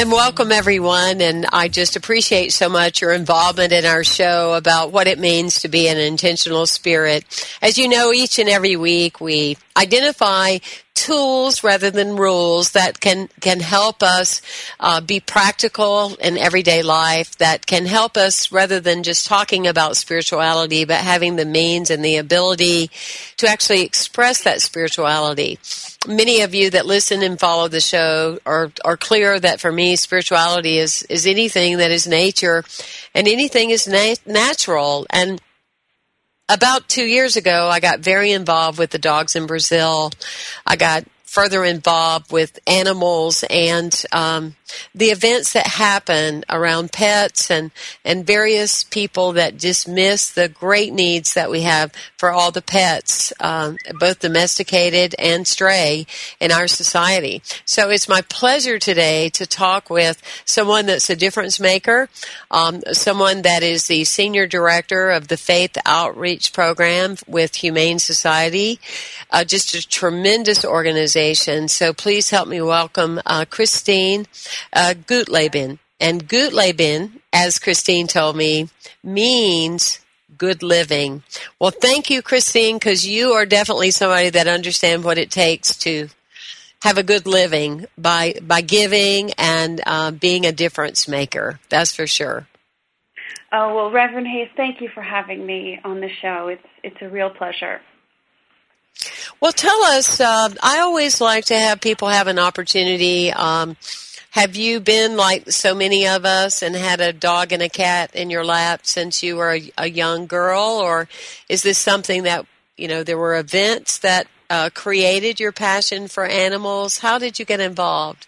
And welcome everyone. And I just appreciate so much your involvement in our show about what it means to be an intentional spirit. As you know, each and every week we identify tools rather than rules that can can help us uh, be practical in everyday life that can help us rather than just talking about spirituality but having the means and the ability to actually express that spirituality. Many of you that listen and follow the show are are clear that for me spirituality is is anything that is nature and anything is na- natural. And about two years ago, I got very involved with the dogs in Brazil. I got further involved with animals and um, the events that happen around pets and, and various people that dismiss the great needs that we have for all the pets, um, both domesticated and stray in our society. So it's my pleasure today to talk with someone that's a difference maker, um, someone that is the senior director of the Faith Outreach Program with Humane Society, uh, just a tremendous organization. So please help me welcome uh, Christine uh, Gutleben. And Gutleben, as Christine told me, means good living. Well, thank you, Christine, because you are definitely somebody that understands what it takes to have a good living by by giving and uh, being a difference maker. That's for sure. Oh well, Reverend Hayes, thank you for having me on the show. It's it's a real pleasure. Well, tell us. Uh, I always like to have people have an opportunity. Um, have you been like so many of us and had a dog and a cat in your lap since you were a, a young girl, or is this something that you know there were events that uh, created your passion for animals? How did you get involved?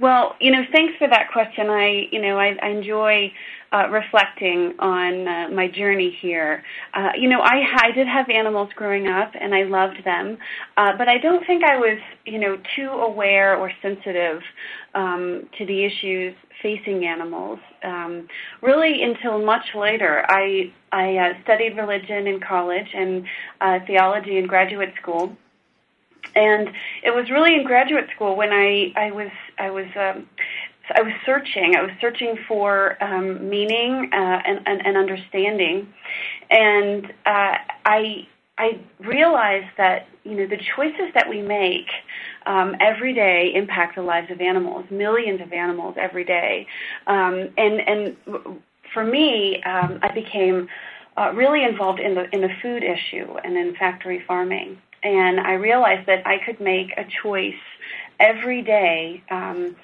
Well, you know, thanks for that question. I, you know, I, I enjoy uh, reflecting on uh, my journey here. Uh, you know, I, I did have animals growing up, and I loved them, uh, but I don't think I was, you know, too aware or sensitive um, to the issues facing animals. Um, really, until much later, I I uh, studied religion in college and uh, theology in graduate school and it was really in graduate school when I I was I was um, I was searching. I was searching for um, meaning uh, and, and, and understanding, and uh, I I realized that you know the choices that we make um, every day impact the lives of animals, millions of animals every day, um, and and for me, um, I became uh, really involved in the in the food issue and in factory farming, and I realized that I could make a choice every day um,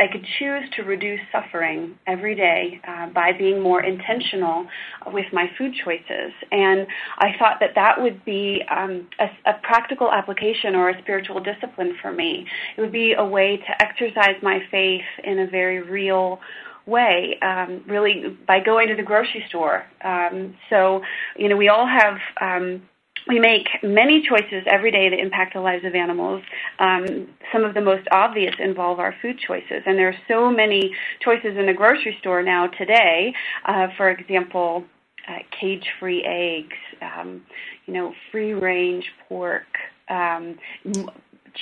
I could choose to reduce suffering every day uh, by being more intentional with my food choices. And I thought that that would be um, a, a practical application or a spiritual discipline for me. It would be a way to exercise my faith in a very real way, um, really by going to the grocery store. Um, so, you know, we all have um, we make many choices every day that impact the lives of animals. Um, some of the most obvious involve our food choices, and there are so many choices in the grocery store now today. Uh, for example, uh, cage-free eggs, um, you know, free-range pork, um,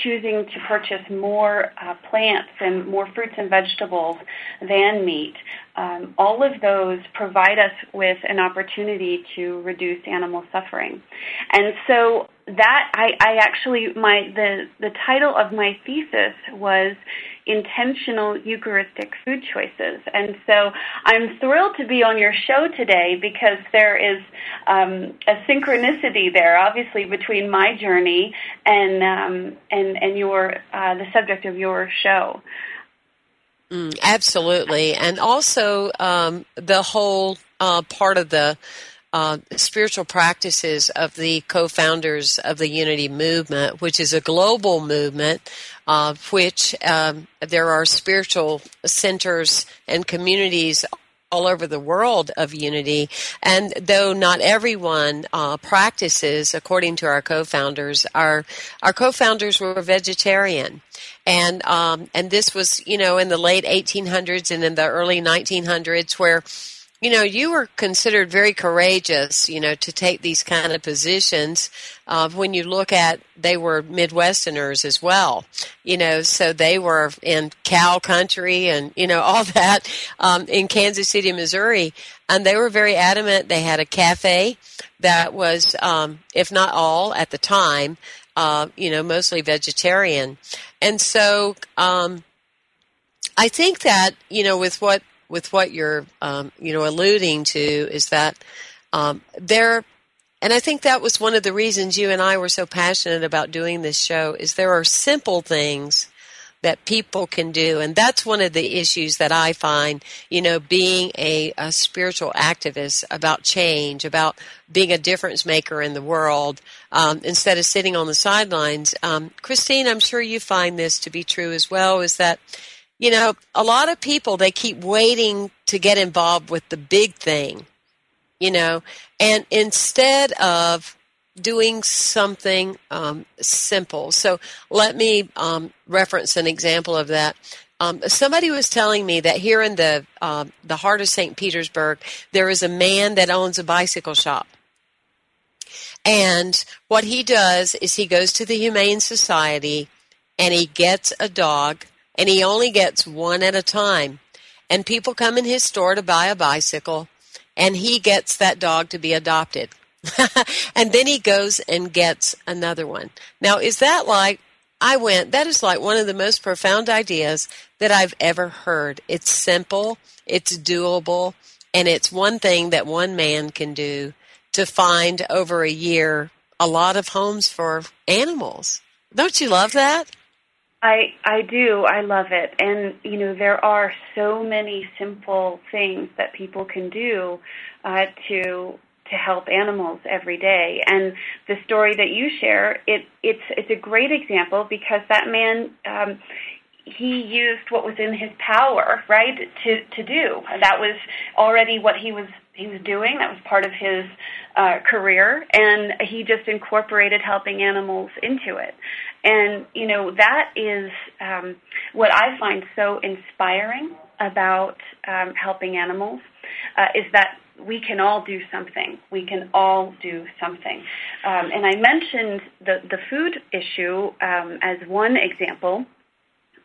choosing to purchase more uh, plants and more fruits and vegetables than meat. Um, all of those provide us with an opportunity to reduce animal suffering. And so that I, I actually my the the title of my thesis was intentional Eucharistic food choices. And so I'm thrilled to be on your show today because there is um, a synchronicity there, obviously, between my journey and um, and and your uh, the subject of your show. Mm, absolutely, and also um, the whole uh, part of the uh, spiritual practices of the co-founders of the Unity Movement, which is a global movement, uh, which um, there are spiritual centers and communities all over the world of unity. And though not everyone uh, practices according to our co-founders, our our co-founders were vegetarian, and um, and this was you know in the late 1800s and in the early 1900s where you know, you were considered very courageous, you know, to take these kind of positions. Uh, when you look at, they were Midwesterners as well, you know, so they were in cow country and, you know, all that um, in Kansas City, Missouri. And they were very adamant. They had a cafe that was, um, if not all at the time, uh, you know, mostly vegetarian. And so, um, I think that, you know, with what with what you're um, you know alluding to is that um, there and I think that was one of the reasons you and I were so passionate about doing this show is there are simple things that people can do. And that's one of the issues that I find you know being a, a spiritual activist about change about being a difference maker in the world um, instead of sitting on the sidelines. Um, Christine I'm sure you find this to be true as well is that you know, a lot of people, they keep waiting to get involved with the big thing, you know, and instead of doing something um, simple. So let me um, reference an example of that. Um, somebody was telling me that here in the um, the heart of St. Petersburg, there is a man that owns a bicycle shop. And what he does is he goes to the Humane Society and he gets a dog and he only gets one at a time. And people come in his store to buy a bicycle, and he gets that dog to be adopted. and then he goes and gets another one. Now, is that like, I went, that is like one of the most profound ideas that I've ever heard. It's simple, it's doable, and it's one thing that one man can do to find over a year a lot of homes for animals. Don't you love that? I I do. I love it. And you know, there are so many simple things that people can do uh, to to help animals every day. And the story that you share, it it's it's a great example because that man um, he used what was in his power, right, to to do. That was already what he was he was doing. That was part of his uh, career, and he just incorporated helping animals into it. And you know that is um, what I find so inspiring about um, helping animals uh, is that we can all do something. We can all do something. Um, and I mentioned the the food issue um, as one example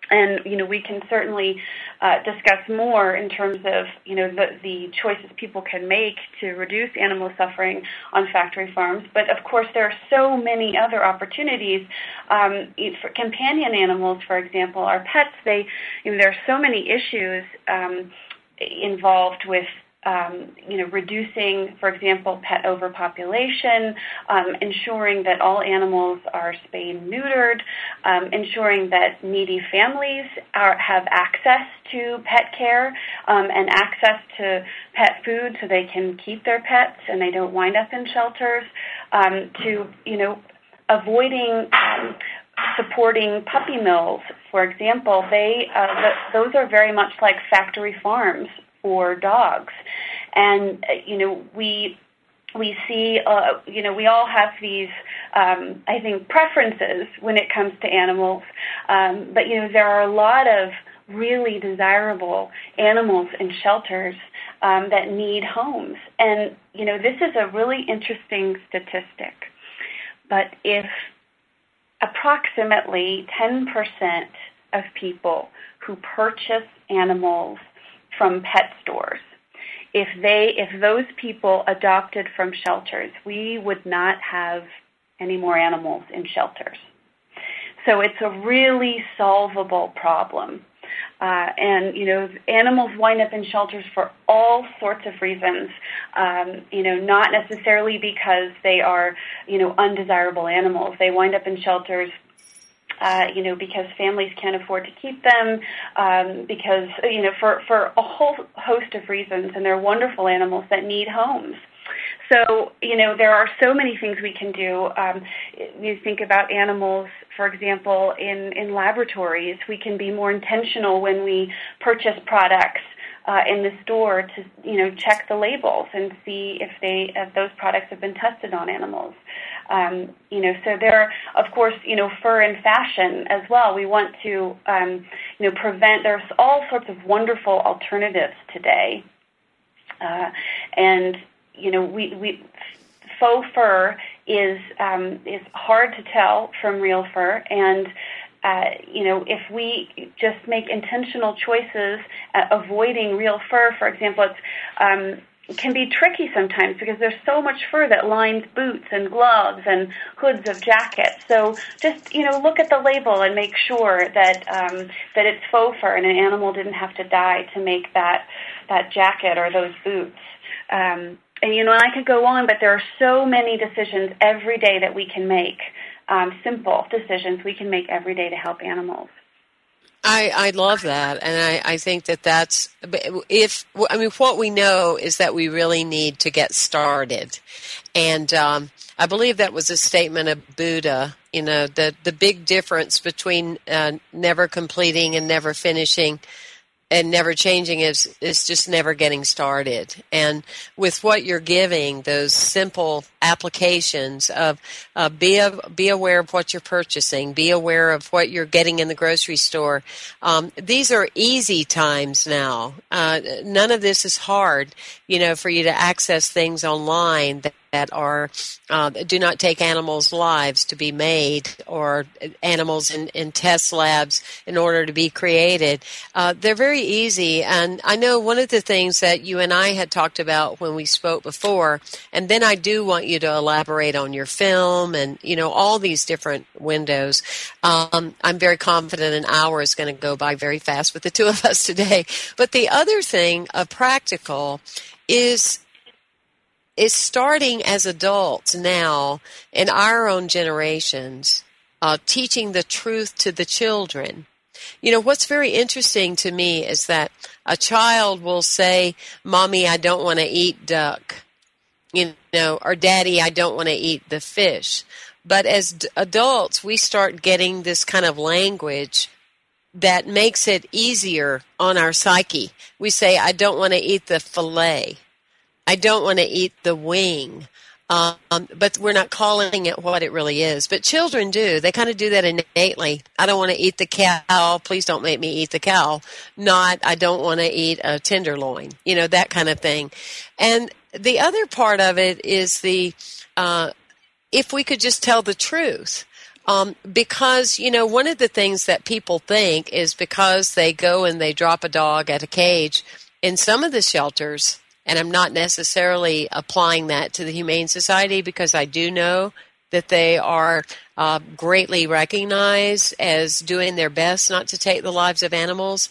and you know we can certainly uh, discuss more in terms of you know the, the choices people can make to reduce animal suffering on factory farms. But of course, there are so many other opportunities um, for companion animals, for example, our pets. They you know there are so many issues um, involved with um, you know, reducing, for example, pet overpopulation, um, ensuring that all animals are spayed neutered, um, ensuring that needy families are, have access to pet care um, and access to pet food so they can keep their pets and they don't wind up in shelters, um, to, you know, avoiding um, supporting puppy mills, for example, they uh, the, those are very much like factory farms for dogs. And, uh, you know, we we see, uh, you know, we all have these, um, I think, preferences when it comes to animals. Um, but, you know, there are a lot of really desirable animals in shelters um, that need homes. And, you know, this is a really interesting statistic. But if approximately 10% of people who purchase animals from pet stores if they if those people adopted from shelters, we would not have any more animals in shelters. So it's a really solvable problem. Uh, and you know, animals wind up in shelters for all sorts of reasons. Um, you know, not necessarily because they are you know undesirable animals. They wind up in shelters uh, you know, because families can't afford to keep them, um, because you know, for for a whole host of reasons, and they're wonderful animals that need homes. So, you know, there are so many things we can do. Um, you think about animals, for example, in, in laboratories. We can be more intentional when we purchase products uh, in the store to, you know, check the labels and see if they if those products have been tested on animals. Um, you know, so there, of course, you know, fur and fashion as well. We want to, um, you know, prevent. There's all sorts of wonderful alternatives today, uh, and you know, we we faux fur is um, is hard to tell from real fur, and uh, you know, if we just make intentional choices, uh, avoiding real fur, for example, it's um, can be tricky sometimes because there's so much fur that lines boots and gloves and hoods of jackets. So just you know look at the label and make sure that um, that it's faux fur and an animal didn't have to die to make that that jacket or those boots. Um, and you know, I could go on, but there are so many decisions every day that we can make, um, simple decisions we can make every day to help animals. I, I love that, and I, I think that that's if I mean what we know is that we really need to get started, and um, I believe that was a statement of Buddha. You know, the the big difference between uh, never completing and never finishing and never changing is is just never getting started. And with what you're giving, those simple applications of uh, be a, be aware of what you're purchasing, be aware of what you're getting in the grocery store. Um, these are easy times now. Uh, none of this is hard, you know, for you to access things online that that are uh, do not take animals' lives to be made or animals in, in test labs in order to be created. Uh, they're very easy, and I know one of the things that you and I had talked about when we spoke before, and then I do want you to elaborate on your film and you know all these different windows. Um, I'm very confident an hour is going to go by very fast with the two of us today. But the other thing, a uh, practical, is is starting as adults now in our own generations, uh, teaching the truth to the children. You know, what's very interesting to me is that a child will say, Mommy, I don't want to eat duck. You know, or Daddy, I don't want to eat the fish. But as d- adults, we start getting this kind of language that makes it easier on our psyche. We say, I don't want to eat the fillet. I don't want to eat the wing. Um, but we're not calling it what it really is. But children do. They kind of do that innately. I don't want to eat the cow. Please don't make me eat the cow. Not, I don't want to eat a tenderloin. You know, that kind of thing. And the other part of it is the, uh, if we could just tell the truth. Um, because, you know, one of the things that people think is because they go and they drop a dog at a cage in some of the shelters, and I'm not necessarily applying that to the Humane Society because I do know that they are uh, greatly recognized as doing their best not to take the lives of animals.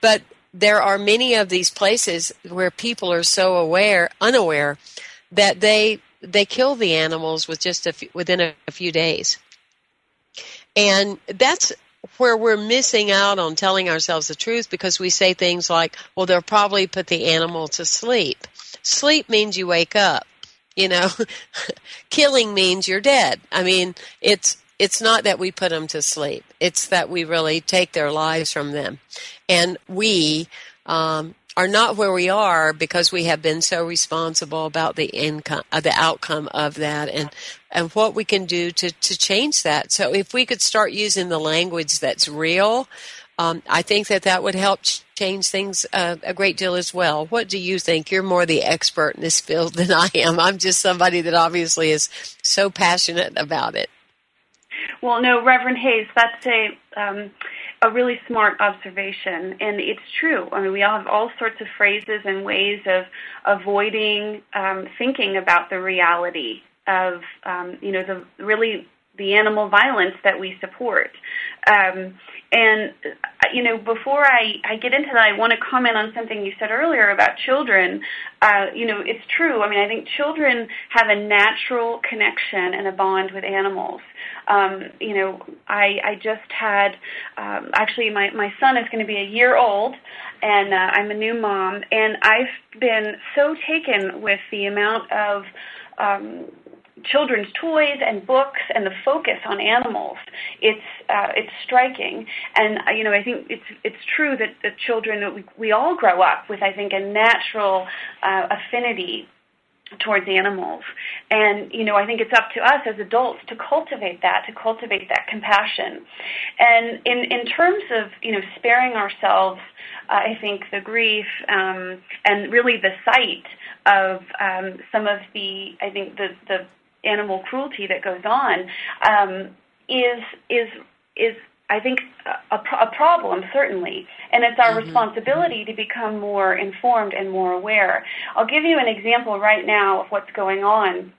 But there are many of these places where people are so aware, unaware, that they they kill the animals with just a few, within a, a few days, and that's where we're missing out on telling ourselves the truth because we say things like, well, they'll probably put the animal to sleep. Sleep means you wake up. You know, killing means you're dead. I mean, it's, it's not that we put them to sleep. It's that we really take their lives from them. And we, um, are not where we are because we have been so responsible about the income, uh, the outcome of that, and and what we can do to to change that. So if we could start using the language that's real, um, I think that that would help change things uh, a great deal as well. What do you think? You're more the expert in this field than I am. I'm just somebody that obviously is so passionate about it. Well, no, Reverend Hayes, that's a um, a really smart observation, and it's true. I mean, we all have all sorts of phrases and ways of avoiding um, thinking about the reality of, um, you know, the really the animal violence that we support. Um, and you know, before I, I get into that, I want to comment on something you said earlier about children. Uh, you know, it's true. I mean, I think children have a natural connection and a bond with animals. Um, you know, I, I just had um, actually my my son is going to be a year old, and uh, I'm a new mom, and I've been so taken with the amount of um, children's toys and books and the focus on animals. It's uh, it's striking, and uh, you know I think it's it's true that the children that we, we all grow up with I think a natural uh, affinity towards animals. And you know i think it's up to us as adults to cultivate that to cultivate that compassion. And in in terms of you know sparing ourselves uh, i think the grief um, and really the sight of um, some of the i think the the animal cruelty that goes on um, is is is I think a, a, problem certainly, and it's our mm-hmm. responsibility to become more informed and more aware. I'll give you an example right now of what's going on.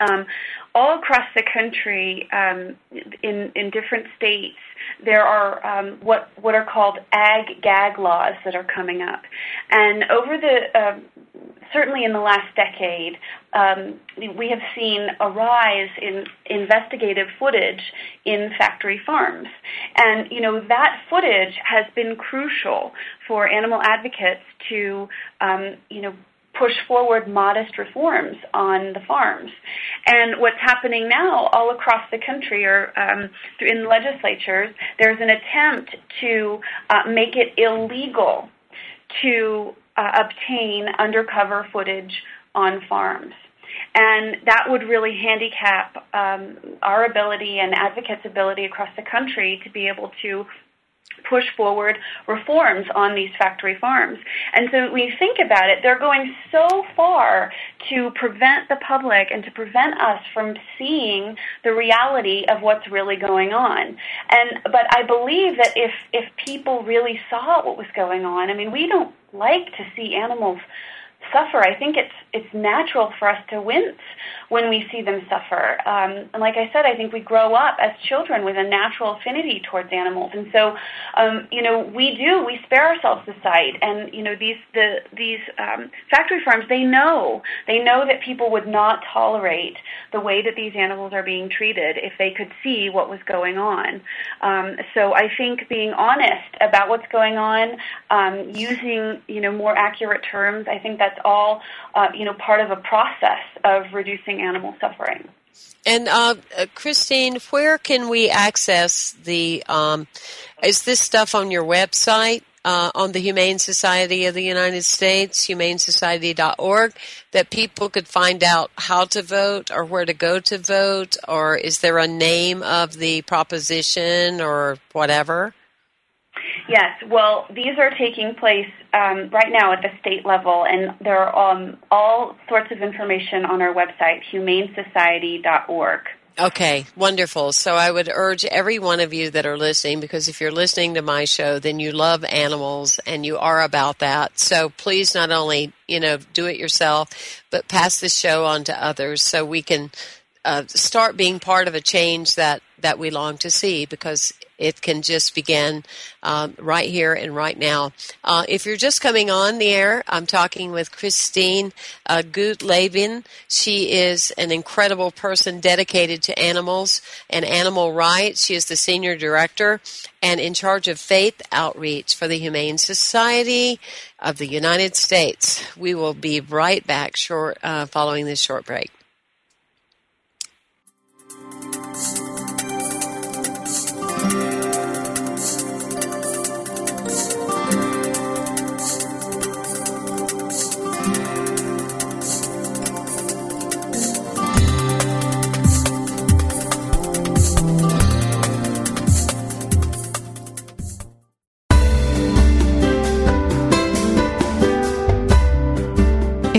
Um, all across the country, um, in in different states, there are um, what what are called ag gag laws that are coming up, and over the uh, certainly in the last decade, um, we have seen a rise in investigative footage in factory farms. And, you know, that footage has been crucial for animal advocates to, um, you know, push forward modest reforms on the farms. And what's happening now all across the country or um, in legislatures, there's an attempt to uh, make it illegal to uh, obtain undercover footage on farms. And that would really handicap um, our ability and advocates' ability across the country to be able to push forward reforms on these factory farms. And so when you think about it, they're going so far to prevent the public and to prevent us from seeing the reality of what's really going on. And but I believe that if if people really saw what was going on, I mean, we don't like to see animals suffer. I think it's it's natural for us to wince when we see them suffer. Um, and like I said, I think we grow up as children with a natural affinity towards animals, and so um, you know we do we spare ourselves the sight. And you know these the these um, factory farms they know they know that people would not tolerate the way that these animals are being treated if they could see what was going on. Um, so I think being honest about what's going on, um, using you know more accurate terms, I think that's all uh, you know part of a process of reducing animal suffering. And uh, Christine, where can we access the? Um, is this stuff on your website? Uh, on the Humane Society of the United States, humanesociety.org, that people could find out how to vote or where to go to vote, or is there a name of the proposition or whatever? Yes, well, these are taking place um, right now at the state level, and there are um, all sorts of information on our website, humanesociety.org. Okay, wonderful. So I would urge every one of you that are listening, because if you're listening to my show, then you love animals and you are about that. So please not only, you know, do it yourself, but pass this show on to others so we can uh, start being part of a change that, that we long to see because it can just begin um, right here and right now. Uh, if you're just coming on the air, I'm talking with Christine uh. She is an incredible person dedicated to animals and animal rights. She is the senior director and in charge of faith outreach for the Humane Society of the United States. We will be right back short uh, following this short break.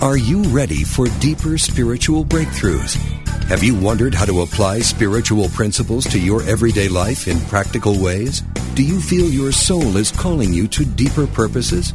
Are you ready for deeper spiritual breakthroughs? Have you wondered how to apply spiritual principles to your everyday life in practical ways? Do you feel your soul is calling you to deeper purposes?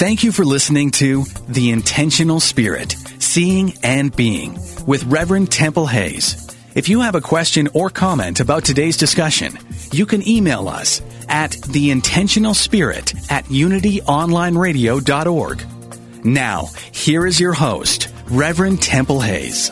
Thank you for listening to The Intentional Spirit, Seeing and Being with Reverend Temple Hayes. If you have a question or comment about today's discussion, you can email us at theintentionalspirit at unityonlineradio.org. Now, here is your host, Reverend Temple Hayes.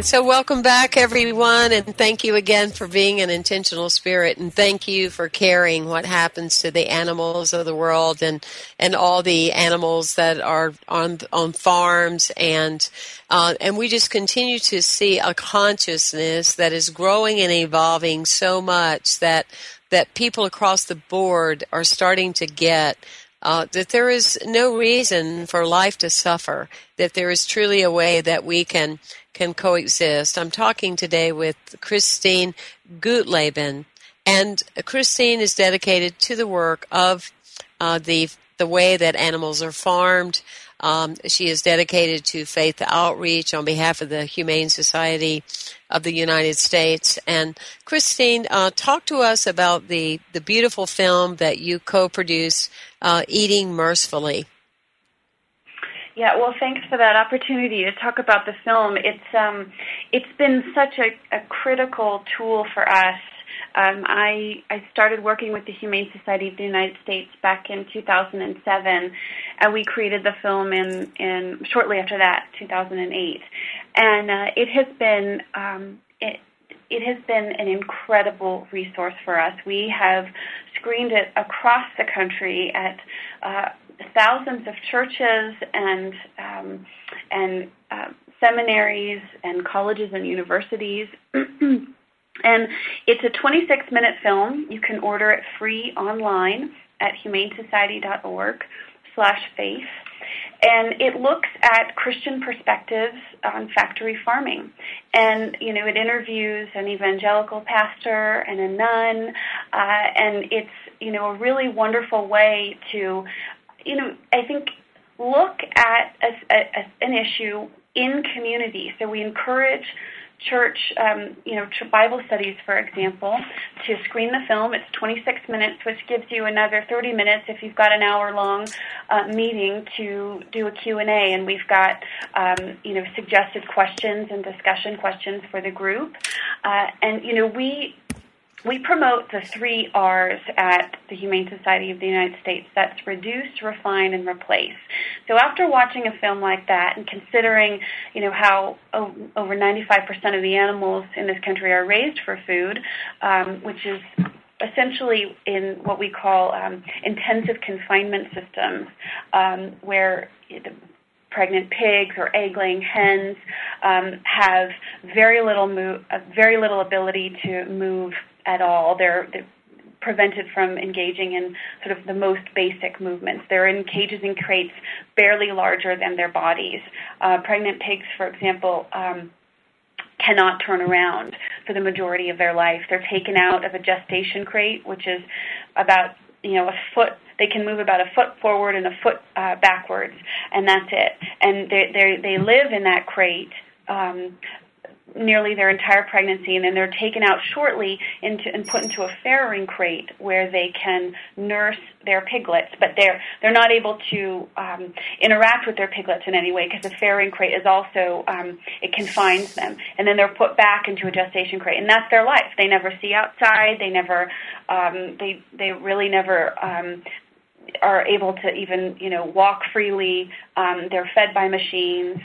So, welcome back, everyone, and thank you again for being an intentional spirit, and thank you for caring what happens to the animals of the world and and all the animals that are on on farms, and uh, and we just continue to see a consciousness that is growing and evolving so much that that people across the board are starting to get. Uh, that there is no reason for life to suffer, that there is truly a way that we can can coexist. I'm talking today with Christine Gutleben, and Christine is dedicated to the work of uh, the the way that animals are farmed. Um, she is dedicated to faith outreach on behalf of the Humane Society of the United States. And Christine, uh, talk to us about the the beautiful film that you co-produced, uh, "Eating Mercifully." Yeah, well, thanks for that opportunity to talk about the film. It's um, it's been such a, a critical tool for us. Um, I I started working with the Humane Society of the United States back in 2007, and we created the film in in shortly after that, 2008, and uh, it has been um, it, it has been an incredible resource for us. We have screened it across the country at uh, thousands of churches and um, and uh, seminaries and colleges and universities. and it's a 26 minute film. You can order it free online at humanesociety.org slash faith. And it looks at Christian perspectives on factory farming. And, you know, it interviews an evangelical pastor and a nun. Uh, and it's, you know, a really wonderful way to you know, I think look at a, a, an issue in community. So we encourage church, um, you know, Bible studies, for example, to screen the film. It's 26 minutes, which gives you another 30 minutes if you've got an hour-long uh, meeting to do a Q&A. And we've got, um, you know, suggested questions and discussion questions for the group. Uh, and, you know, we we promote the three R's at the Humane Society of the United States. That's reduce, refine, and replace. So after watching a film like that and considering, you know, how over 95% of the animals in this country are raised for food, um, which is essentially in what we call um, intensive confinement systems, um, where the pregnant pigs or egg-laying hens um, have very little move, uh, very little ability to move at all. They're, they're prevented from engaging in sort of the most basic movements. They're in cages and crates barely larger than their bodies. Uh, pregnant pigs, for example, um, cannot turn around for the majority of their life. They're taken out of a gestation crate, which is about you know a foot. They can move about a foot forward and a foot uh, backwards, and that's it. And they they live in that crate um, nearly their entire pregnancy, and then they're taken out shortly into, and put into a farrowing crate where they can nurse their piglets, but they're they're not able to um, interact with their piglets in any way because the farrowing crate is also um, it confines them, and then they're put back into a gestation crate, and that's their life. They never see outside. They never um, they they really never um, are able to even you know walk freely. Um, they're fed by machines.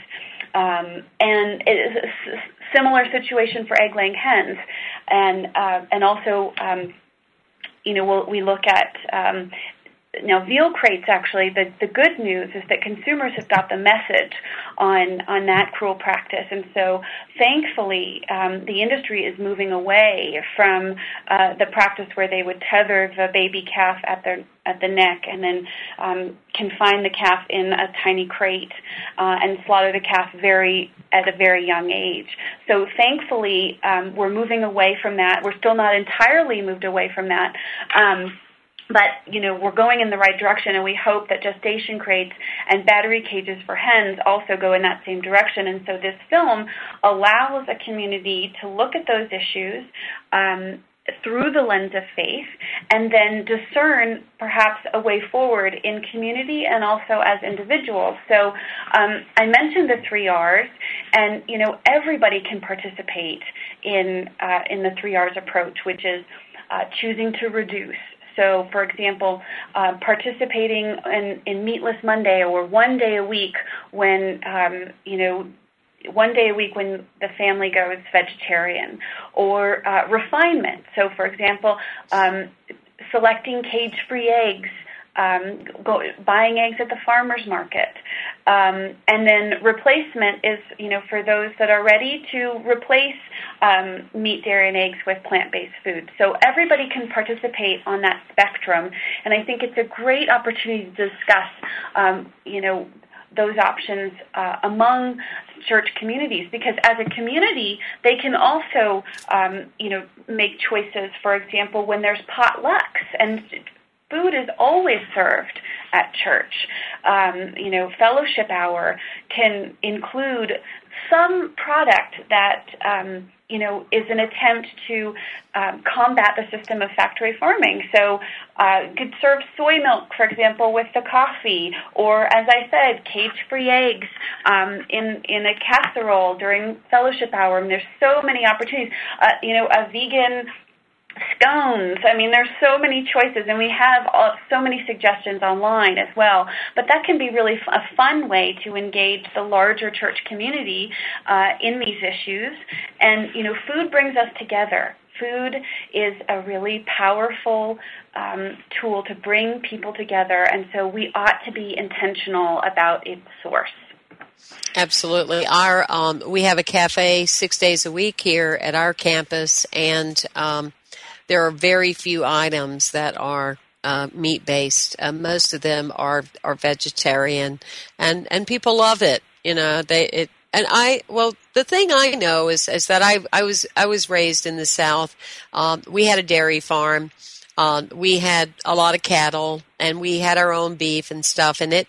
Um, and it is similar situation for egg-laying hens, and uh, and also, um, you know, we'll, we look at um, now veal crates actually the, the good news is that consumers have got the message on on that cruel practice and so thankfully um, the industry is moving away from uh, the practice where they would tether the baby calf at their at the neck and then um, confine the calf in a tiny crate uh, and slaughter the calf very at a very young age. So thankfully, um, we're moving away from that. We're still not entirely moved away from that. Um, but you know we're going in the right direction and we hope that gestation crates and battery cages for hens also go in that same direction and so this film allows a community to look at those issues um, through the lens of faith and then discern perhaps a way forward in community and also as individuals. So um, I mentioned the three R's, and you know everybody can participate in uh, in the three R's approach, which is uh, choosing to reduce. So, for example, uh, participating in, in Meatless Monday or one day a week when um, you know one day a week when the family goes vegetarian, or uh, refinement. So, for example, um, selecting cage-free eggs, um, go, buying eggs at the farmers market, um, and then replacement is, you know, for those that are ready to replace um, meat, dairy, and eggs with plant-based foods. So everybody can participate on that spectrum, and I think it's a great opportunity to discuss, um, you know, those options uh, among church communities. Because as a community they can also um, you know make choices. For example when there's potlucks and food is always served at church um, you know fellowship hour can include some product that um, you know, is an attempt to um, combat the system of factory farming. So, uh, could serve soy milk, for example, with the coffee, or as I said, cage-free eggs um, in in a casserole during fellowship hour. And there's so many opportunities. Uh, you know, a vegan scones. I mean, there's so many choices, and we have all, so many suggestions online as well. But that can be really a fun way to engage the larger church community uh, in these issues. And you know, food brings us together. Food is a really powerful um, tool to bring people together, and so we ought to be intentional about its source. Absolutely. Our um, we have a cafe six days a week here at our campus, and um, there are very few items that are uh, meat based. Uh, most of them are are vegetarian, and and people love it. You know, they it. And I well, the thing I know is is that I I was I was raised in the South. Um, we had a dairy farm. Um, we had a lot of cattle, and we had our own beef and stuff. And it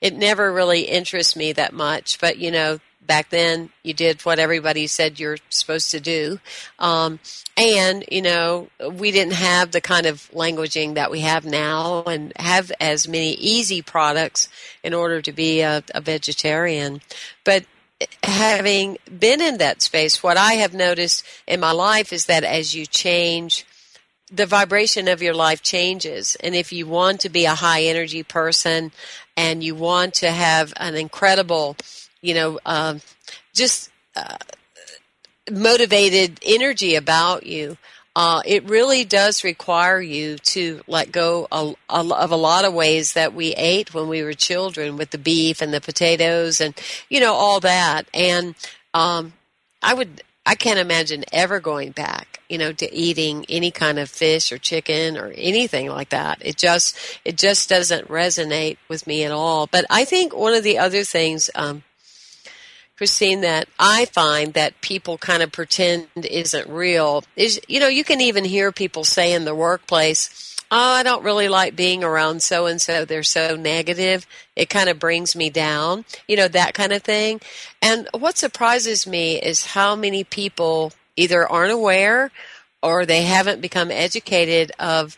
it never really interests me that much. But you know, back then you did what everybody said you're supposed to do. Um, and, you know, we didn't have the kind of languaging that we have now and have as many easy products in order to be a, a vegetarian. But having been in that space, what I have noticed in my life is that as you change the vibration of your life changes. And if you want to be a high energy person and you want to have an incredible, you know, uh, just uh, motivated energy about you, uh, it really does require you to let go of a lot of ways that we ate when we were children with the beef and the potatoes and, you know, all that. And um, I would I can't imagine ever going back, you know, to eating any kind of fish or chicken or anything like that. It just it just doesn't resonate with me at all. But I think one of the other things, um, Christine, that I find that people kind of pretend isn't real is, you know, you can even hear people say in the workplace, oh, I don't really like being around so and so. They're so negative. It kind of brings me down, you know, that kind of thing. And what surprises me is how many people either aren't aware or they haven't become educated of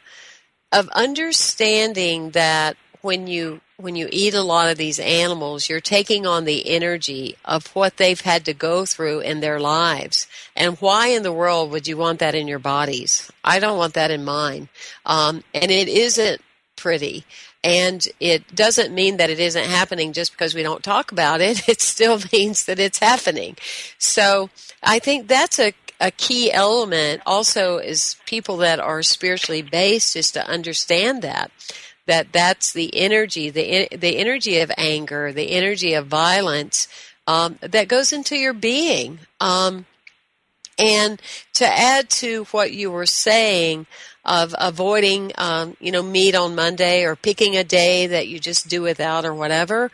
of understanding that when you when you eat a lot of these animals, you're taking on the energy of what they've had to go through in their lives. And why in the world would you want that in your bodies? I don't want that in mine. Um, and it isn't pretty. And it doesn't mean that it isn't happening just because we don't talk about it. It still means that it's happening. So I think that's a a key element also is people that are spiritually based is to understand that that that's the energy, the the energy of anger, the energy of violence um, that goes into your being. Um, and to add to what you were saying of avoiding, um, you know, meat on Monday or picking a day that you just do without or whatever,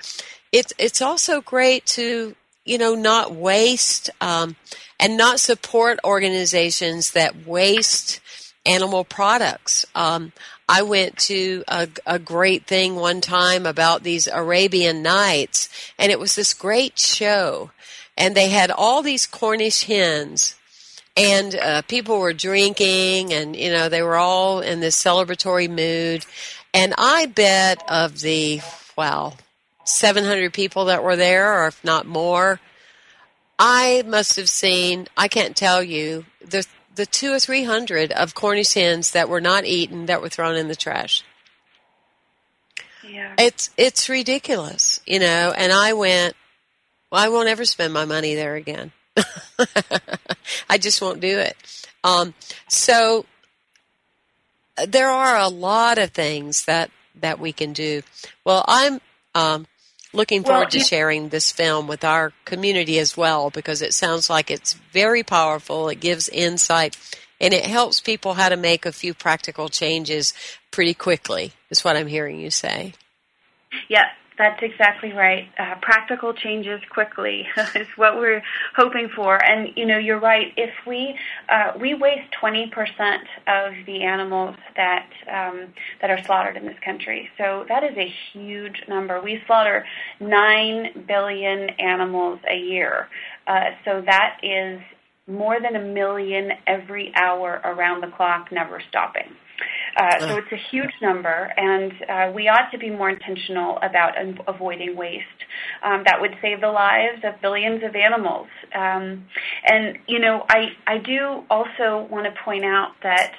it's it's also great to you know not waste um, and not support organizations that waste animal products. Um, I went to a, a great thing one time about these Arabian Nights, and it was this great show. And they had all these Cornish hens, and uh, people were drinking, and you know they were all in this celebratory mood. And I bet of the well 700 people that were there, or if not more, I must have seen. I can't tell you the the two or three hundred of Cornish hens that were not eaten that were thrown in the trash. Yeah. It's it's ridiculous, you know. And I went, well, I won't ever spend my money there again. I just won't do it. Um, so there are a lot of things that that we can do. Well, I'm um, looking forward well, to sharing this film with our community as well because it sounds like it's very powerful. It gives insight and it helps people how to make a few practical changes pretty quickly, is what I'm hearing you say. Yes, that's exactly right. Uh, practical changes quickly is what we're hoping for. And you know, you're right. If we uh, we waste 20% of the animals that um, that are slaughtered in this country, so that is a huge number. We slaughter nine billion animals a year. Uh, so that is more than a million every hour around the clock, never stopping. Uh, so it's a huge number, and uh, we ought to be more intentional about um, avoiding waste. Um, that would save the lives of billions of animals. Um, and you know, I I do also want to point out that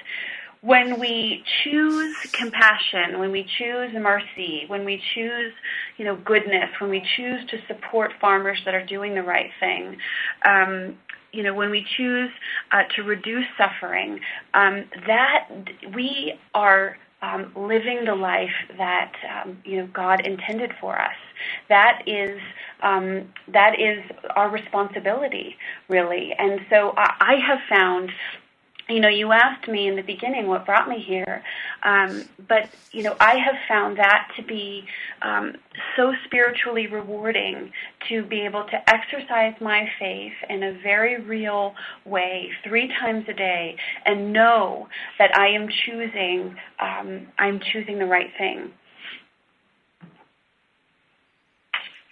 when we choose compassion, when we choose mercy, when we choose, you know, goodness, when we choose to support farmers that are doing the right thing, um, you know, when we choose uh, to reduce suffering, um, that we are um, living the life that um, you know God intended for us. That is um, that is our responsibility, really. And so I, I have found you know, you asked me in the beginning what brought me here, um, but you know, I have found that to be um, so spiritually rewarding to be able to exercise my faith in a very real way three times a day and know that I am choosing, um, I'm choosing the right thing.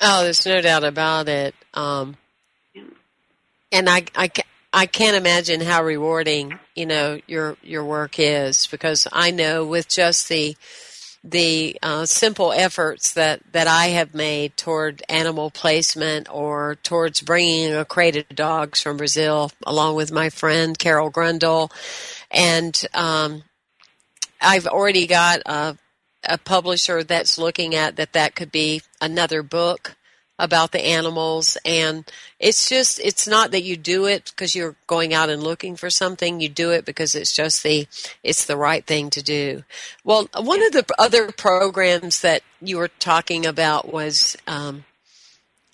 Oh, there's no doubt about it. Um, and I, I, I can't imagine how rewarding you know your your work is because I know with just the the uh, simple efforts that that I have made toward animal placement or towards bringing a crate of dogs from Brazil along with my friend Carol Grundle and um, I've already got a, a publisher that's looking at that that could be another book about the animals. And it's just it's not that you do it because you're going out and looking for something. You do it because it's just the it's the right thing to do. Well one of the other programs that you were talking about was um,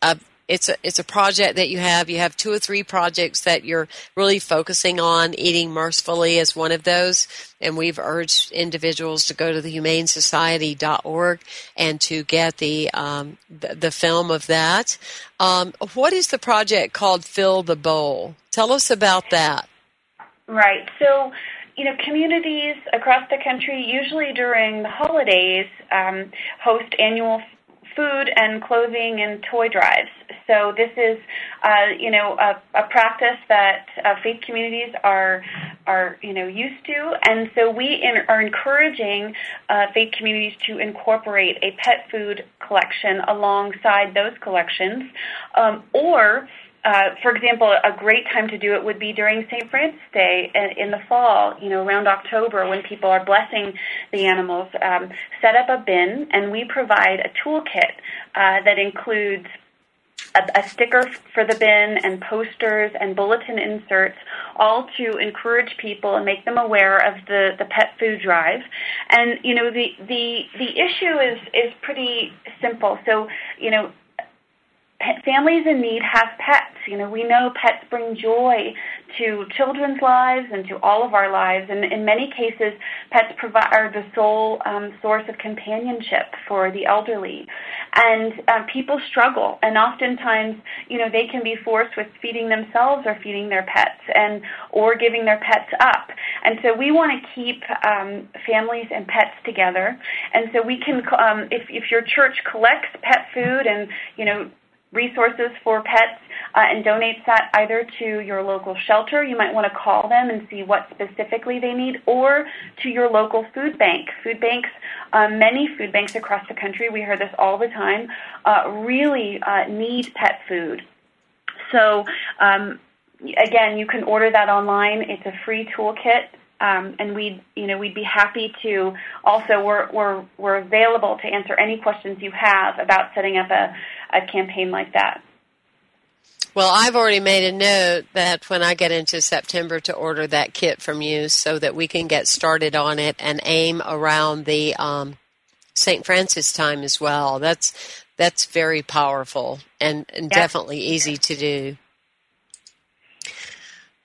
a it's a it's a project that you have. You have two or three projects that you're really focusing on. Eating mercifully is one of those, and we've urged individuals to go to the humanesociety.org and to get the um, the, the, film of that. Um, what is the project called? Fill the Bowl. Tell us about that. Right. So you know, communities across the country, usually during the holidays, um, host annual food and clothing and toy drives. So this is, uh, you know, a, a practice that uh, faith communities are are you know used to, and so we in, are encouraging uh, faith communities to incorporate a pet food collection alongside those collections, um, or uh, for example, a great time to do it would be during St. Francis Day in the fall, you know, around October when people are blessing the animals. Um, set up a bin, and we provide a toolkit uh, that includes a, a, sticker for the bin and posters and bulletin inserts, all to encourage people and make them aware of the, the pet food drive. And you know the the the issue is is pretty simple. So you know families in need have pets. You know, we know pets bring joy to children's lives and to all of our lives. And in many cases, pets provide are the sole um, source of companionship for the elderly. And uh, people struggle, and oftentimes, you know, they can be forced with feeding themselves or feeding their pets, and or giving their pets up. And so, we want to keep um, families and pets together. And so, we can, um, if if your church collects pet food and you know resources for pets uh, and donates that either to your local shelter. You might want to call them and see what specifically they need, or to your local food bank. Food banks, um, many food banks across the country, we hear this all the time, uh, really uh, need pet food. So, um, again, you can order that online. It's a free toolkit um, and we'd you know we'd be happy to also we're we're we're available to answer any questions you have about setting up a, a campaign like that. Well, I've already made a note that when I get into September to order that kit from you so that we can get started on it and aim around the um, St. Francis time as well. That's that's very powerful and, and definitely easy to do.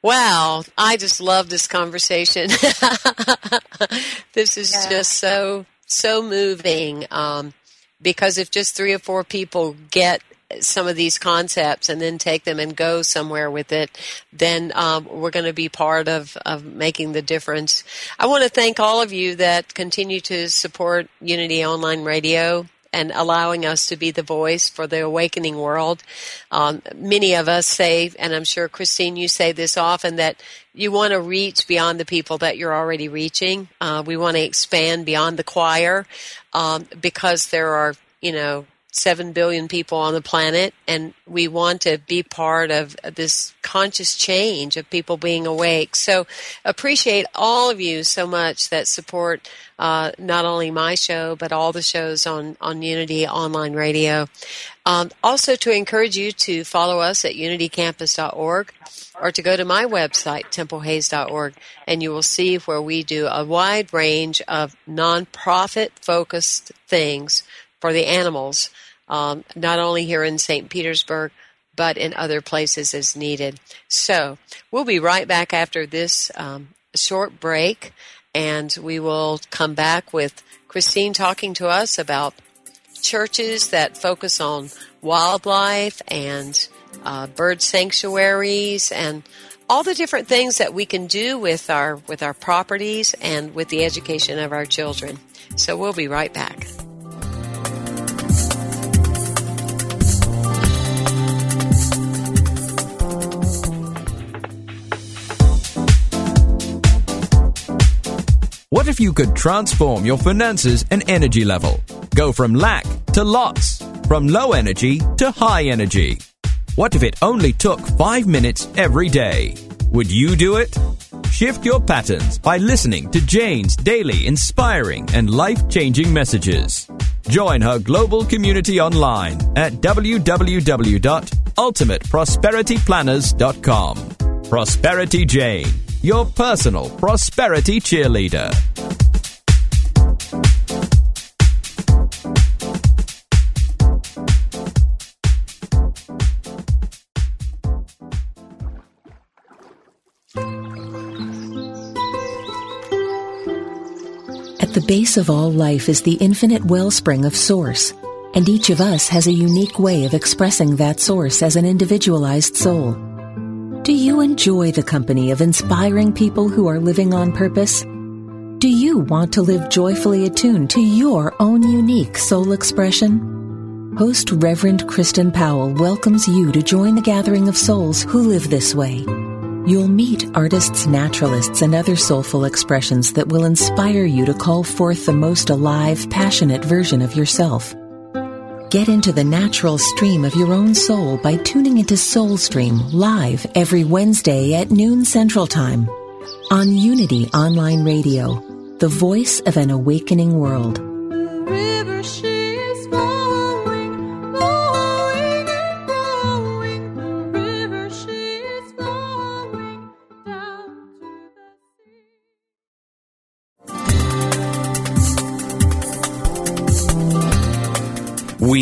Wow, I just love this conversation. this is yeah. just so so moving um, because if just three or four people get some of these concepts and then take them and go somewhere with it, then um, we're going to be part of, of making the difference. I want to thank all of you that continue to support Unity Online Radio and allowing us to be the voice for the awakening world. Um, many of us say, and I'm sure Christine, you say this often, that you want to reach beyond the people that you're already reaching. Uh, we want to expand beyond the choir um, because there are, you know, 7 billion people on the planet, and we want to be part of this conscious change of people being awake. So, appreciate all of you so much that support uh, not only my show, but all the shows on, on Unity Online Radio. Um, also, to encourage you to follow us at unitycampus.org or to go to my website, templehays.org, and you will see where we do a wide range of nonprofit focused things for the animals, um, not only here in St. Petersburg, but in other places as needed. So we'll be right back after this um, short break, and we will come back with Christine talking to us about churches that focus on wildlife and uh, bird sanctuaries and all the different things that we can do with our with our properties and with the education of our children. So we'll be right back. What if you could transform your finances and energy level? Go from lack to lots, from low energy to high energy. What if it only took five minutes every day? Would you do it? Shift your patterns by listening to Jane's daily inspiring and life changing messages. Join her global community online at www.ultimateprosperityplanners.com. Prosperity Jane, your personal prosperity cheerleader. At the base of all life is the infinite wellspring of Source, and each of us has a unique way of expressing that Source as an individualized soul. Do you enjoy the company of inspiring people who are living on purpose? Do you want to live joyfully attuned to your own unique soul expression? Host Reverend Kristen Powell welcomes you to join the gathering of souls who live this way. You'll meet artists, naturalists, and other soulful expressions that will inspire you to call forth the most alive, passionate version of yourself. Get into the natural stream of your own soul by tuning into Soulstream live every Wednesday at noon Central Time on Unity Online Radio, the voice of an awakening world.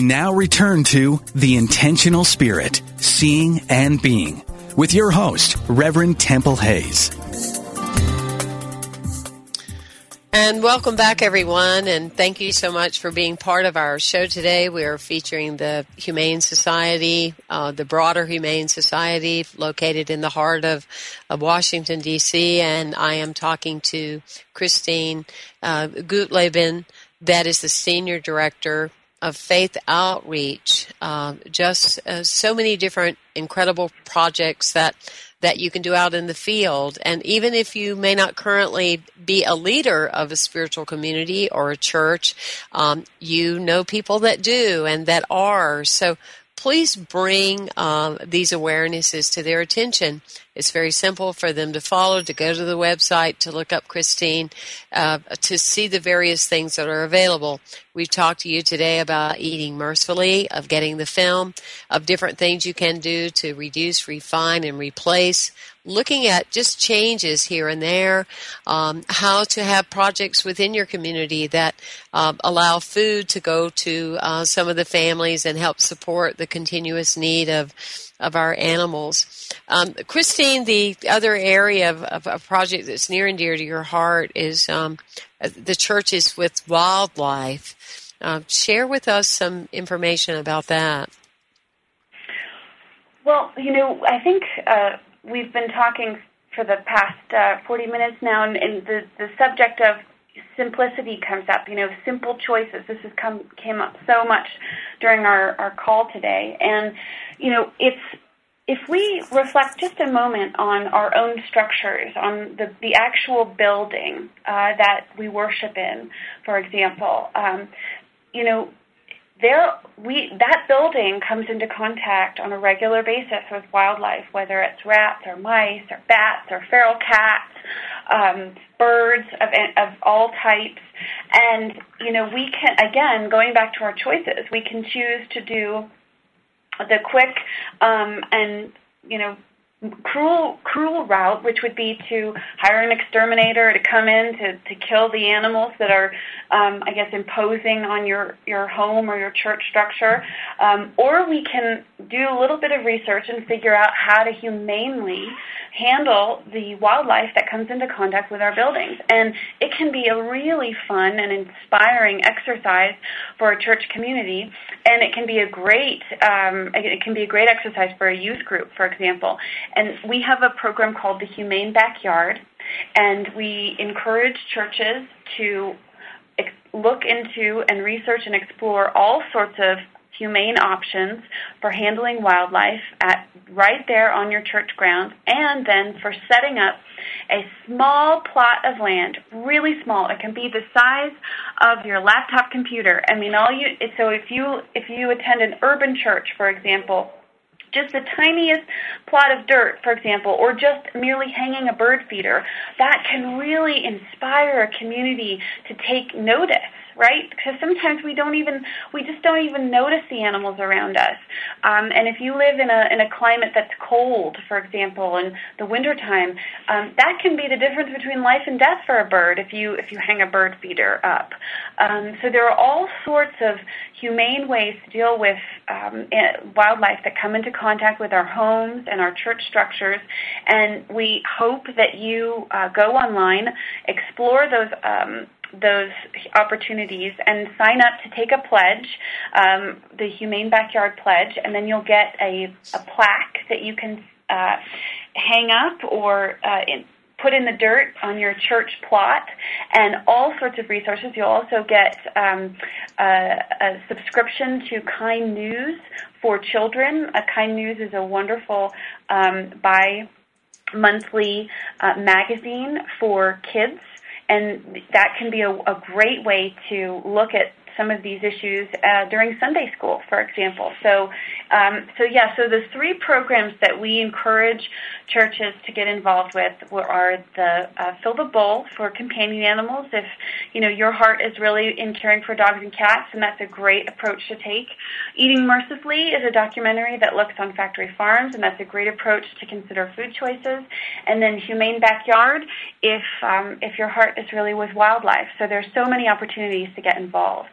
We now return to The Intentional Spirit, Seeing and Being, with your host, Reverend Temple Hayes. And welcome back, everyone, and thank you so much for being part of our show today. We are featuring the Humane Society, uh, the broader Humane Society, located in the heart of, of Washington, D.C., and I am talking to Christine uh, Gutleben, that is the Senior Director of faith outreach, uh, just uh, so many different incredible projects that that you can do out in the field. And even if you may not currently be a leader of a spiritual community or a church, um, you know people that do and that are. So please bring uh, these awarenesses to their attention. It's very simple for them to follow, to go to the website, to look up Christine, uh, to see the various things that are available. We've talked to you today about eating mercifully, of getting the film, of different things you can do to reduce, refine, and replace looking at just changes here and there, um, how to have projects within your community that uh, allow food to go to uh, some of the families and help support the continuous need of of our animals. Um, Christine, the other area of, of, a project that's near and dear to your heart is um, the churches with wildlife. Uh, share with us some information about that. Well, you know, I think uh, we've been talking for the past uh, 40 minutes now, and, and the, the subject of simplicity comes up. You know, simple choices. This has come came up so much during our, our call today, and you know, it's if we reflect just a moment on our own structures, on the, the actual building uh, that we worship in, for example, um, you know, there we that building comes into contact on a regular basis with wildlife, whether it's rats or mice or bats or feral cats, um, birds of of all types, and you know we can again going back to our choices, we can choose to do the quick um, and you know cruel cruel route, which would be to hire an exterminator to come in to, to kill the animals that are, um, I guess, imposing on your your home or your church structure, um, or we can do a little bit of research and figure out how to humanely handle the wildlife that comes into contact with our buildings. And it can be a really fun and inspiring exercise for a church community, and it can be a great um, it can be a great exercise for a youth group, for example. And we have a program called the Humane Backyard, and we encourage churches to look into and research and explore all sorts of humane options for handling wildlife at right there on your church grounds and then for setting up a small plot of land really small. It can be the size of your laptop computer. I mean all you so if you if you attend an urban church for example just the tiniest plot of dirt, for example, or just merely hanging a bird feeder, that can really inspire a community to take notice right? Because sometimes we don't even we just don't even notice the animals around us. Um, and if you live in a in a climate that's cold, for example, in the wintertime, um, that can be the difference between life and death for a bird if you if you hang a bird feeder up. Um, so there are all sorts of humane ways to deal with um, wildlife that come into contact with our homes and our church structures. And we hope that you uh, go online, explore those um, those opportunities and sign up to take a pledge, um, the Humane Backyard Pledge, and then you'll get a, a plaque that you can uh, hang up or uh, in, put in the dirt on your church plot and all sorts of resources. You'll also get um, a, a, subscription to Kind News for children. A Kind News is a wonderful um, bi monthly uh, magazine for kids and that can be a, a great way to look at some of these issues uh, during Sunday school, for example. So, um, so yeah, so the three programs that we encourage churches to get involved with are the uh, Fill the Bowl for companion animals. If you know your heart is really in caring for dogs and cats, and that's a great approach to take. Eating Mercifully is a documentary that looks on factory farms, and that's a great approach to consider food choices. And then Humane Backyard, if um, if your heart is really with wildlife. So there's so many opportunities to get involved.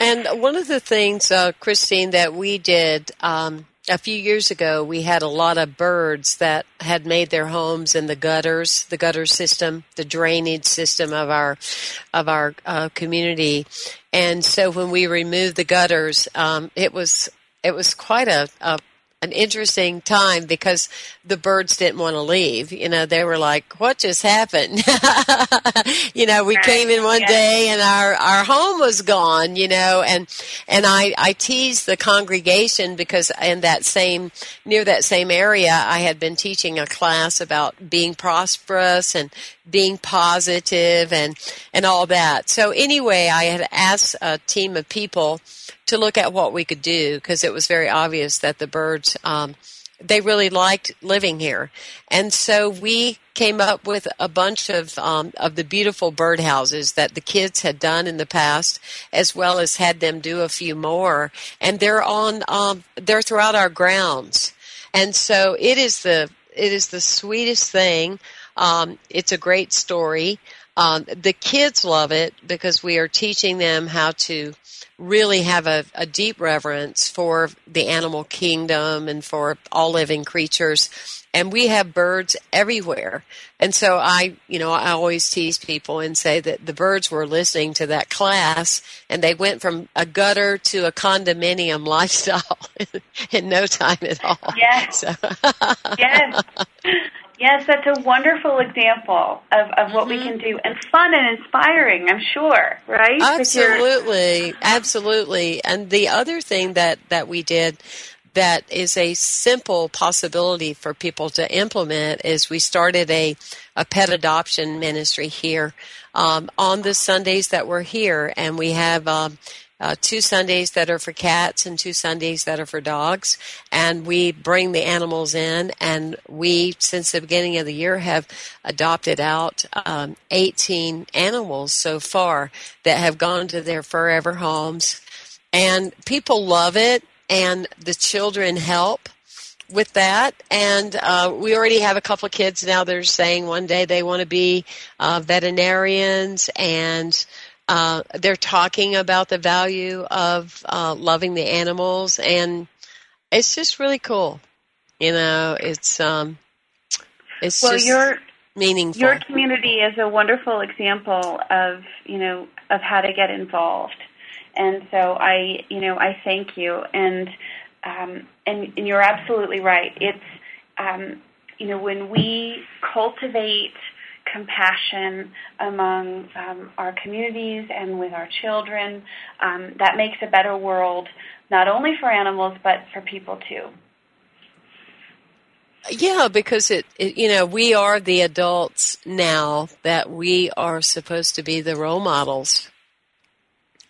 And one of the things, uh, Christine, that we did um, a few years ago, we had a lot of birds that had made their homes in the gutters, the gutter system, the drainage system of our of our uh, community. And so, when we removed the gutters, um, it was it was quite a, a an interesting time because the birds didn't want to leave. You know, they were like, "What just happened?" you know, we right. came in one yeah. day and our our home was gone. You know, and and I I teased the congregation because in that same near that same area, I had been teaching a class about being prosperous and being positive and and all that. So anyway, I had asked a team of people to look at what we could do because it was very obvious that the birds um, they really liked living here, and so we came up with a bunch of um, of the beautiful birdhouses that the kids had done in the past, as well as had them do a few more, and they're on um, they're throughout our grounds, and so it is the it is the sweetest thing. Um, it's a great story. Um, the kids love it because we are teaching them how to really have a, a, deep reverence for the animal kingdom and for all living creatures. And we have birds everywhere. And so I, you know, I always tease people and say that the birds were listening to that class and they went from a gutter to a condominium lifestyle in no time at all. Yes. So. yes. Yes, that's a wonderful example of, of what mm-hmm. we can do and fun and inspiring, I'm sure, right? Absolutely. Absolutely. And the other thing that, that we did that is a simple possibility for people to implement is we started a, a pet adoption ministry here um, on the Sundays that we're here, and we have um, uh, two Sundays that are for cats and two Sundays that are for dogs. And we bring the animals in, and we, since the beginning of the year, have adopted out um, 18 animals so far that have gone to their forever homes. And people love it, and the children help with that. And uh, we already have a couple of kids now that are saying one day they want to be uh, veterinarians and uh, they're talking about the value of uh, loving the animals, and it's just really cool. You know, it's um, it's well, just your meaningful. Your community is a wonderful example of you know of how to get involved, and so I you know I thank you, and um, and, and you're absolutely right. It's um, you know when we cultivate compassion among um, our communities and with our children. Um, that makes a better world, not only for animals, but for people too. Yeah, because it, it, you know, we are the adults now that we are supposed to be the role models.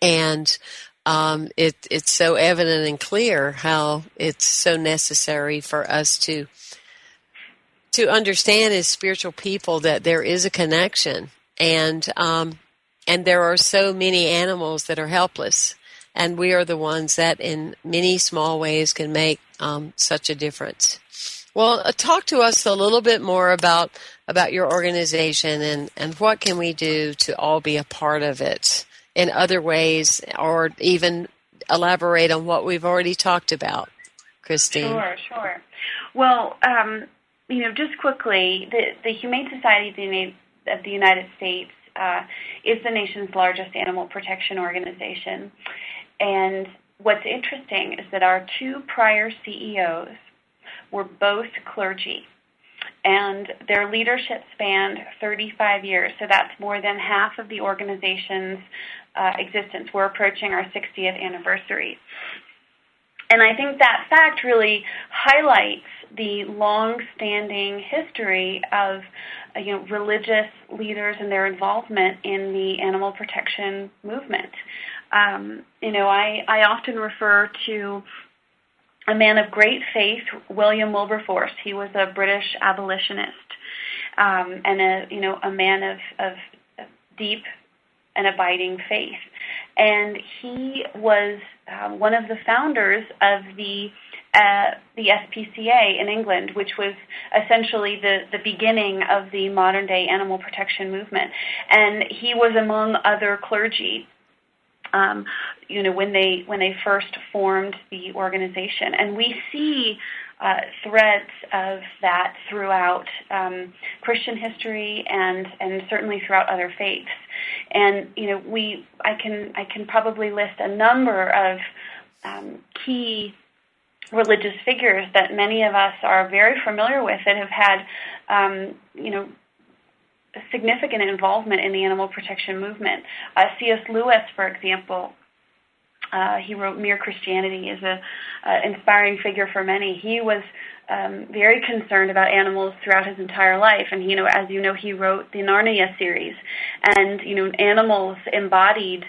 And um, it, it's so evident and clear how it's so necessary for us to to understand as spiritual people that there is a connection. And um, and there are so many animals that are helpless. And we are the ones that in many small ways can make um, such a difference. Well uh, talk to us a little bit more about about your organization and and what can we do to all be a part of it in other ways or even elaborate on what we've already talked about christine sure sure well um, you know, just quickly, the, the Humane Society of the United, States uh, is the nation's largest animal protection organization. And what's interesting is that our two prior CEOs were both clergy. And their leadership spanned 35 years, so that's more than half of the organization's uh, existence. We're approaching our 60th anniversary. And I think that fact really highlights the long-standing history of uh, you know religious leaders and their involvement in the animal protection movement. Um, you know, I, I often refer to a man of great faith, William Wilberforce. He was a British abolitionist um, and a you know a man of, of, of deep and abiding faith. And he was uh, one of the founders of the uh, the SPCA in England, which was essentially the, the beginning of the modern day animal protection movement. And he was among other clergy um, you know, when they when they first formed the organization, and we see uh, threads of that throughout um, Christian history and and certainly throughout other faiths. And you know, we I can I can probably list a number of um, key religious figures that many of us are very familiar with that have had um, you know significant involvement in the animal protection movement. Uh, C.S. Lewis, for example, uh, he wrote Mere Christianity is a uh, inspiring figure for many. He was um, very concerned about animals throughout his entire life, and you know, as you know, he wrote the Narnia series, and you know, animals embodied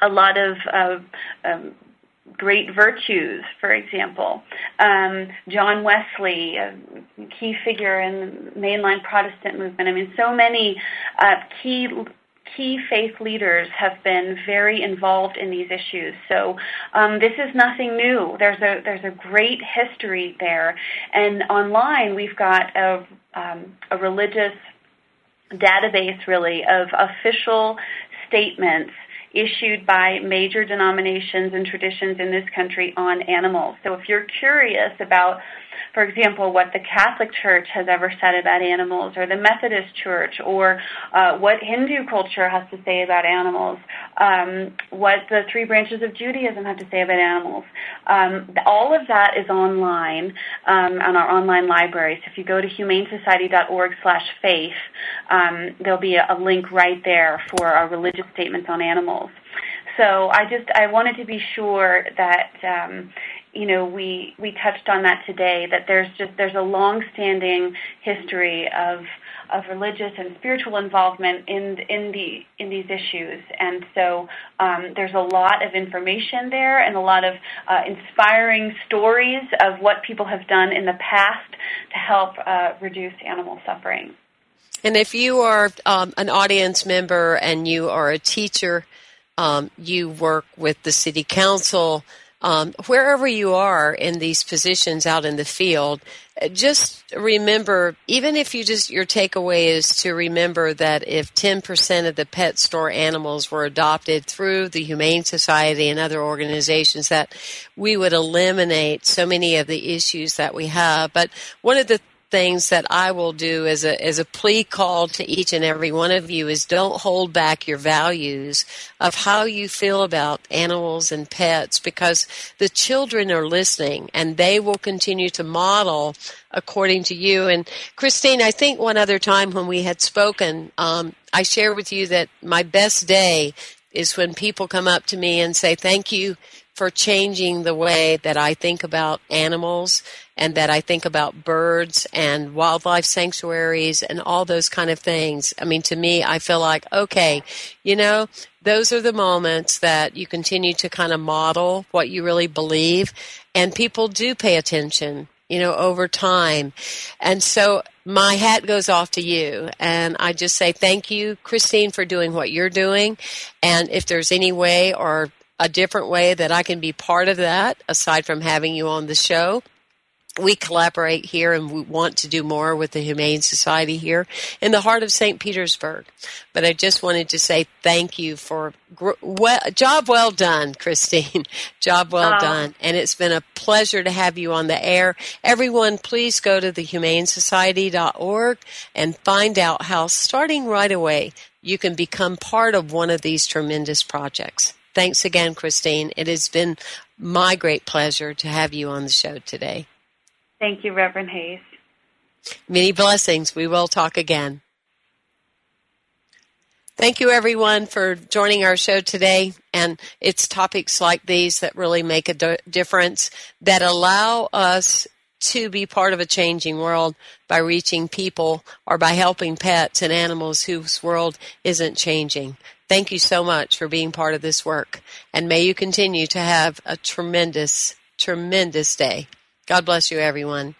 a lot of uh, um, great virtues, for example. Um, John Wesley, a key figure in the mainline Protestant movement. I mean, so many uh, key key faith leaders have been very involved in these issues. So um, this is nothing new. There's a there's a great history there, and online we've got a um, a religious database really of official statements issued by major denominations and traditions in this country on animals. So if you're curious about for example, what the Catholic Church has ever said about animals, or the Methodist Church, or uh, what Hindu culture has to say about animals, um, what the three branches of Judaism have to say about animals. Um, all of that is online um, on our online library. So if you go to humanesociety.org/faith, um, there'll be a, a link right there for our religious statements on animals so I just I wanted to be sure that um, you know, we we touched on that today. That there's just there's a long-standing history of of religious and spiritual involvement in in the in these issues, and so um, there's a lot of information there and a lot of uh, inspiring stories of what people have done in the past to help uh, reduce animal suffering. And if you are um, an audience member and you are a teacher, um, you work with the city council um, wherever you are in these positions out in the field, just remember, even if you just, your takeaway is to remember that if 10% of the pet store animals were adopted through the Humane Society and other organizations, that we would eliminate so many of the issues that we have. But one of the things that I will do as a as a plea call to each and every one of you is don't hold back your values of how you feel about animals and pets because the children are listening and they will continue to model according to you. And Christine, I think one other time when we had spoken, um, I shared with you that my best day is when people come up to me and say, Thank you for changing the way that I think about animals and that I think about birds and wildlife sanctuaries and all those kind of things. I mean, to me, I feel like, okay, you know, those are the moments that you continue to kind of model what you really believe and people do pay attention you know, over time. And so my hat goes off to you. And I just say thank you, Christine, for doing what you're doing. And if there's any way or a different way that I can be part of that, aside from having you on the show, we collaborate here and we want to do more with the Humane Society here in the heart of St. Petersburg. But I just wanted to say thank you for gr- well, job well done, Christine. job well oh. done. And it's been a pleasure to have you on the air. Everyone, please go to thehumanesociety.org and find out how starting right away you can become part of one of these tremendous projects. Thanks again, Christine. It has been my great pleasure to have you on the show today. Thank you, Reverend Hayes. Many blessings. We will talk again. Thank you, everyone, for joining our show today. And it's topics like these that really make a difference, that allow us to be part of a changing world by reaching people or by helping pets and animals whose world isn't changing. Thank you so much for being part of this work. And may you continue to have a tremendous, tremendous day. God bless you, everyone.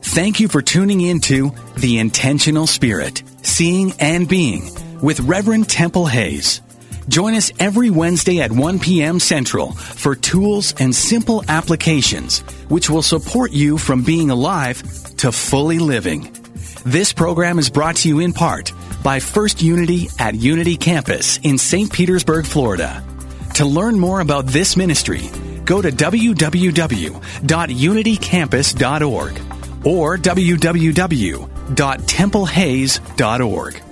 Thank you for tuning in to The Intentional Spirit, Seeing and Being with Reverend Temple Hayes. Join us every Wednesday at 1 p.m. Central for tools and simple applications which will support you from being alive to fully living. This program is brought to you in part by First Unity at Unity Campus in St. Petersburg, Florida. To learn more about this ministry, go to www.unitycampus.org or www.templehays.org.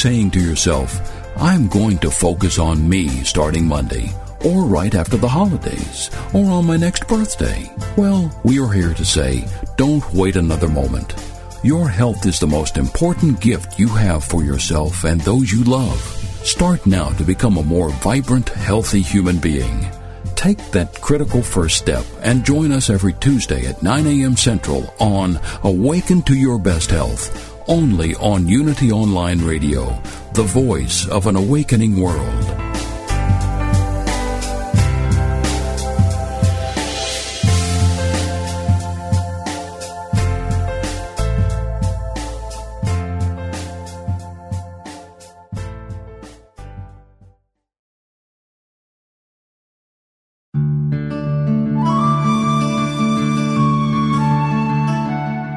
Saying to yourself, I'm going to focus on me starting Monday, or right after the holidays, or on my next birthday? Well, we are here to say, don't wait another moment. Your health is the most important gift you have for yourself and those you love. Start now to become a more vibrant, healthy human being. Take that critical first step and join us every Tuesday at 9 a.m. Central on Awaken to Your Best Health only on Unity Online Radio, the voice of an awakening world.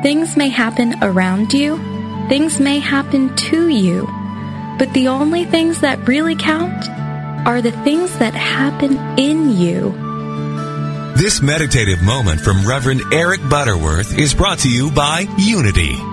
Things may happen around you Things may happen to you, but the only things that really count are the things that happen in you. This meditative moment from Reverend Eric Butterworth is brought to you by Unity.